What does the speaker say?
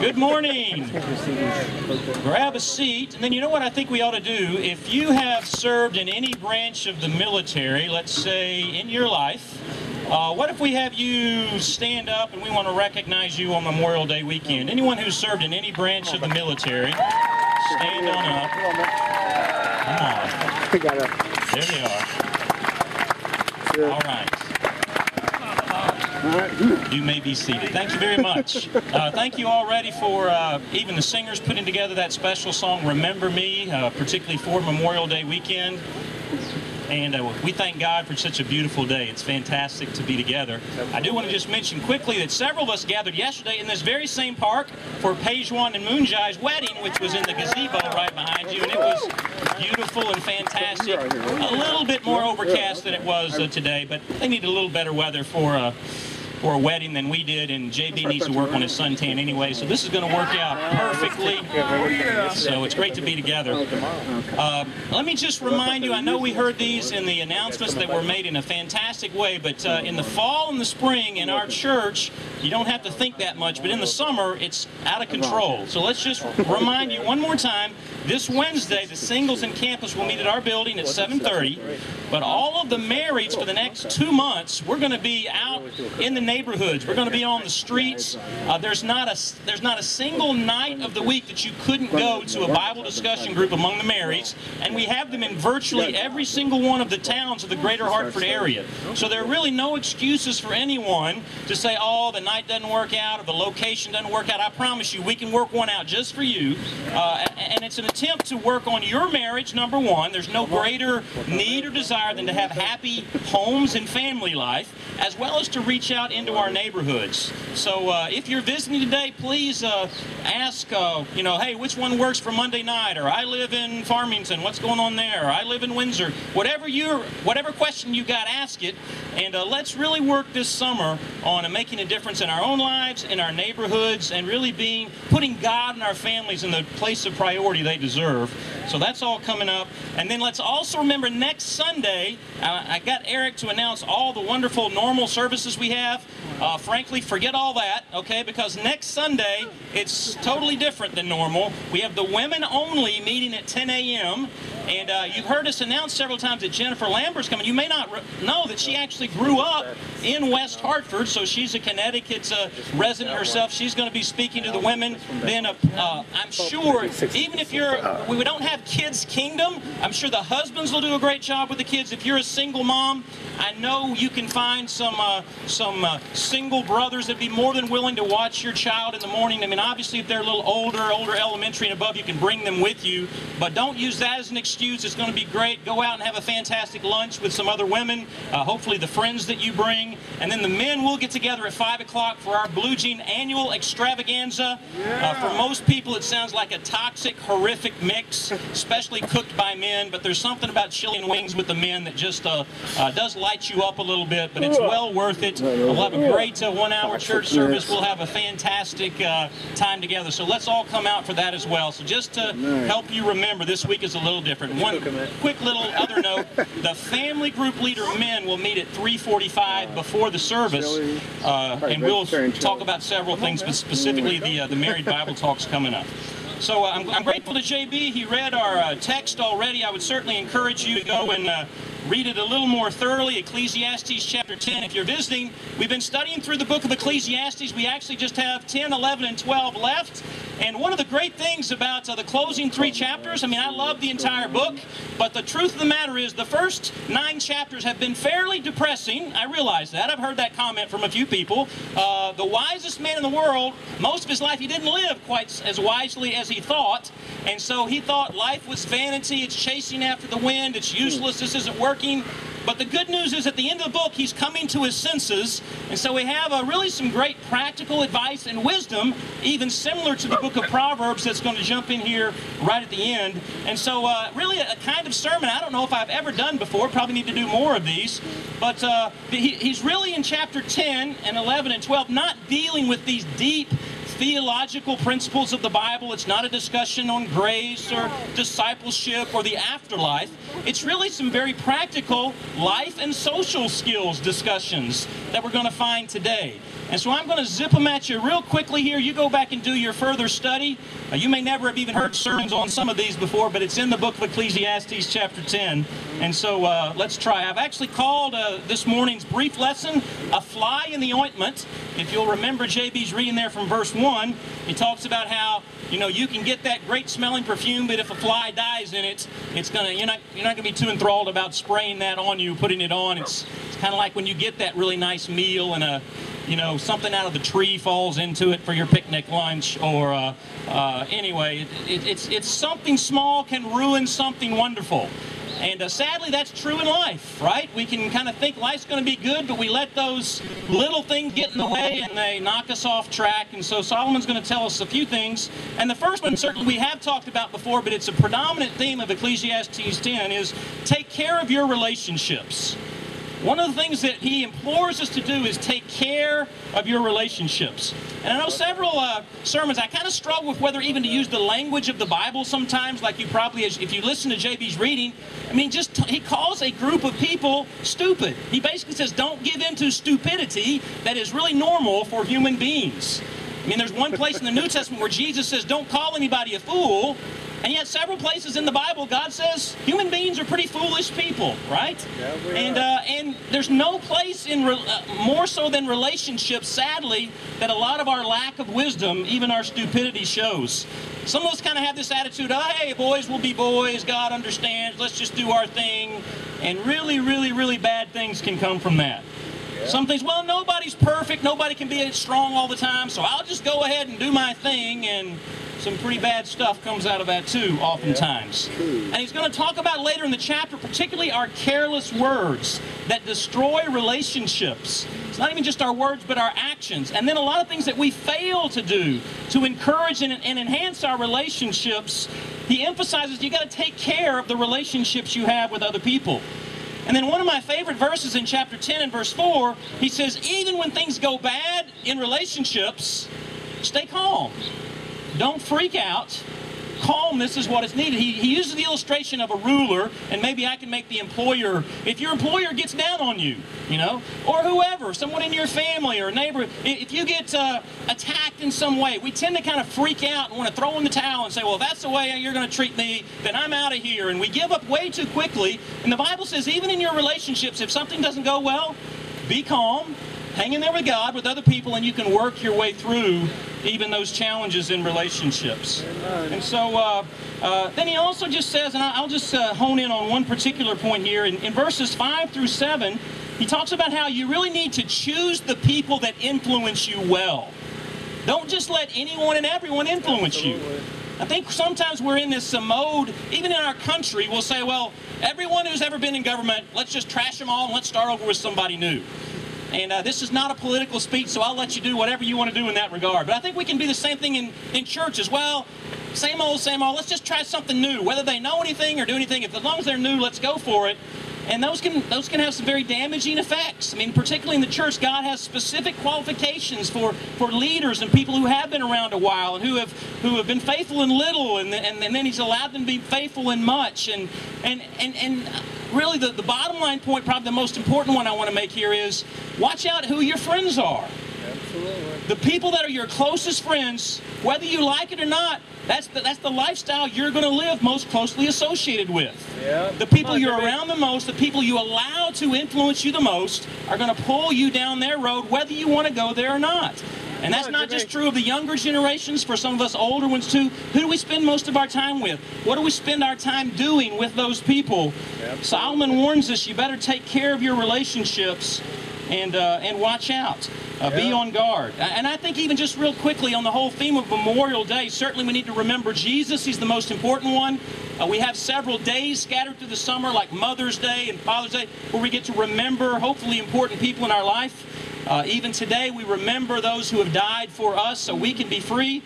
Good morning. Grab a seat, and then you know what I think we ought to do? If you have served in any branch of the military, let's say in your life, uh, what if we have you stand up and we want to recognize you on Memorial Day weekend? Anyone who's served in any branch of the military, stand on up. Come on. There they are. All right. You may be seated. Thank you very much. Uh, thank you already for uh, even the singers putting together that special song, Remember Me, uh, particularly for Memorial Day weekend. And uh, we thank God for such a beautiful day. It's fantastic to be together. I do want to just mention quickly that several of us gathered yesterday in this very same park for Peijuan and Moonjai's wedding, which was in the gazebo right behind you. And it was beautiful and fantastic. A little bit more overcast than it was uh, today, but they need a little better weather for uh, for a wedding than we did, and JB needs to work on his suntan anyway, so this is going to work out perfectly. So it's great to be together. Uh, let me just remind you, I know we heard these in the announcements that were made in a fantastic way, but uh, in the fall and the spring in our church, you don't have to think that much, but in the summer, it's out of control. So let's just remind you one more time, this Wednesday, the singles and campus will meet at our building at 7.30, but all of the marrieds for the next two months, we're going to be out in the neighborhoods. We're going to be on the streets. Uh, there's not a there's not a single night of the week that you couldn't go to a Bible discussion group among the marrieds, and we have them in virtually every single one of the towns of the greater Hartford area. So there are really no excuses for anyone to say, oh, the night doesn't work out or the location doesn't work out. I promise you, we can work one out just for you. Uh, and it's an attempt to work on your marriage, number one. There's no greater need or desire than to have happy homes and family life, as well as to reach out into our neighborhoods. So uh, if you're visiting today, please uh, ask, uh, you know, hey, which one works for Monday night? Or I live in Farmington, what's going on there? Or I live in Windsor. Whatever you whatever question you got, ask it. And uh, let's really work this summer on making a difference in our own lives, in our neighborhoods, and really being putting God and our families in the place of priority they deserve. So that's all coming up. And then let's also remember next Sunday, uh, I got Eric to announce all the wonderful normal services we have. Uh, frankly, forget all that, okay? Because next Sunday, it's totally different than normal. We have the women only meeting at 10 a.m. And uh, you've heard us announce several times that Jennifer Lambert's coming. You may not know that she actually grew up in West Hartford, so she's a Connecticut uh, resident herself. She's going to be speaking to the women. Then uh, uh, I'm sure, even if you're, we don't have Kids Kingdom, I'm sure the husbands will do a great job with the kids. If you're a single mom, I know you can find some uh, some uh, single brothers that'd be more than willing to watch your child in the morning. I mean, obviously, if they're a little older, older elementary and above, you can bring them with you. But don't use that as an excuse. It's going to be great. Go out and have a fantastic lunch with some other women, uh, hopefully the friends that you bring. And then the men will get together at 5 o'clock for our Blue Jean annual extravaganza. Uh, for most people, it sounds like a toxic, horrific mix, especially cooked by men. But there's something about chili and wings with the men that just uh, uh, does light you up a little bit. But it's well worth it. We'll have a great uh, one-hour church service. We'll have a fantastic uh, time together. So let's all come out for that as well. So just to help you remember, this week is a little different. One quick little other note, the family group leader men will meet at 3.45 before the service, uh, and we'll talk about several things, but specifically the, uh, the married Bible talks coming up. So uh, I'm, I'm, grateful to JB. He read our uh, text already. I would certainly encourage you to go and uh, read it a little more thoroughly. Ecclesiastes chapter 10. If you're visiting, we've been studying through the book of Ecclesiastes. We actually just have 10, 11, and 12 left. And one of the great things about uh, the closing three chapters, I mean, I love the entire book, but the truth of the matter is the first nine chapters have been fairly depressing. I realize that. I've heard that comment from a few people. Uh, the wisest man in the world, most of his life, he didn't live quite as wisely as he thought. And so he thought life was vanity, it's chasing after the wind, it's useless, this isn't working. But the good news is at the end of the book, he's coming to his senses. And so we have uh, really some great practical advice and wisdom, even similar to the book of Proverbs that's going to jump in here right at the end. And so uh, really a, a, kind of sermon I don't know if I've ever done before. Probably need to do more of these. But uh, he, he's really in chapter 10 and 11 and 12 not dealing with these deep theological principles of the Bible. It's not a discussion on grace or discipleship or the afterlife. It's really some very practical life and social skills discussions that we're going to find today. And so I'm going to zip them at you real quickly here. You go back and do your further study. Uh, you may never have even heard sermons on some of these before, but it's in the book of Ecclesiastes, chapter 10. And so uh, let's try. I've actually called uh, this morning's brief lesson A Fly in the Ointment. If you'll remember, JB's reading there from verse 1. He talks about how you know you can get that great smelling perfume, but if a fly dies in it, it's gonna you're not you're not gonna be too enthralled about spraying that on you, putting it on. It's it's kind of like when you get that really nice meal and a you know something out of the tree falls into it for your picnic lunch, or uh, uh, anyway, it, it, it's it's something small can ruin something wonderful. And uh, sadly, that's true in life, right? We can kind of think life's going to be good, but we let those little things get in the way and they knock us off track. And so Solomon's going to tell us a few things. And the first one, certainly, we have talked about before, but it's a predominant theme of Ecclesiastes 10 is take care of your relationships. One of the things that he implores us to do is take care of your relationships. And I know several uh, sermons, I kind of struggle with whether even to use the language of the Bible sometimes, like you probably, if you listen to JB's reading, I mean, just he calls a group of people stupid. He basically says, don't give in to stupidity that is really normal for human beings. I mean, there's one place in the New Testament where Jesus says, don't call anybody a fool. And yet, several places in the Bible, God says human beings are pretty foolish people, right? Yeah, and uh, and there's no place in re- uh, more so than relationships, sadly, that a lot of our lack of wisdom, even our stupidity, shows. Some of us kind of have this attitude, oh, hey, boys will be boys. God understands. Let's just do our thing. And really, really, really bad things can come from that. Some things, well, nobody's perfect. Nobody can be strong all the time. So I'll just go ahead and do my thing. And some pretty bad stuff comes out of that too, oftentimes. And he's going to talk about later in the chapter, particularly our careless words that destroy relationships. It's not even just our words, but our actions. And then a lot of things that we fail to do to encourage and, and enhance our relationships. He emphasizes you got to take care of the relationships you have with other people. And then one of my favorite verses in chapter 10 and verse 4, he says, even when things go bad in relationships, stay calm. Don't freak out. Calmness is what is needed. He, he uses the illustration of a ruler, and maybe I can make the employer, if your employer gets down on you, you know, or whoever, someone in your family or neighbor, if you get uh, attacked in some way, we tend to kind of freak out and want to throw in the towel and say, well, if that's the way you're going to treat me, then I'm out of here. And we give up way too quickly. And the Bible says, even in your relationships, if something doesn't go well, be calm, hang in there with God, with other people, and you can work your way through even those challenges in relationships. Amen. And so uh, uh, then he also just says, and I'll just uh, hone in on one particular point here. In, in verses 5 through 7, he talks about how you really need to choose the people that influence you well. Don't just let anyone and everyone influence you. I think sometimes we're in this mode, even in our country, we'll say, well, everyone who's ever been in government, let's just trash them all and let's start over with somebody new. And uh, this is not a political speech, so I'll let you do whatever you want to do in that regard. But I think we can do the same thing in, in church as well. Same old, same old. Let's just try something new. Whether they know anything or do anything, if as long as they're new, let's go for it. And those can those can have some very damaging effects. I mean, particularly in the church, God has specific qualifications for, for leaders and people who have been around a while and who have who have been faithful in little, and, and, and then He's allowed them to be faithful in much. And and and and really, the, the bottom line point, probably the most important one I want to make here is watch out who your friends are. Absolutely. The people that are your closest friends, whether you like it or not, that's the, that's the lifestyle you're going to live most closely associated with. Yeah. The people on, you're around the most, the people you allow to influence you the most, are going to pull you down their road, whether you want to go there or not. And that's not just true of the younger generations, for some of us older ones too. Who do we spend most of our time with? What do we spend our time doing with those people? Solomon warns us you better take care of your relationships and, uh, and watch out. Uh, Be on guard. And I think even just real quickly on the whole theme of Memorial Day, certainly we need to remember Jesus. He's the most important one. Uh, we have several days scattered through the summer, like Mother's Day and Father's Day, where we get to remember hopefully important people in our life. Uh, even today, we remember those who have died for us so we can be free.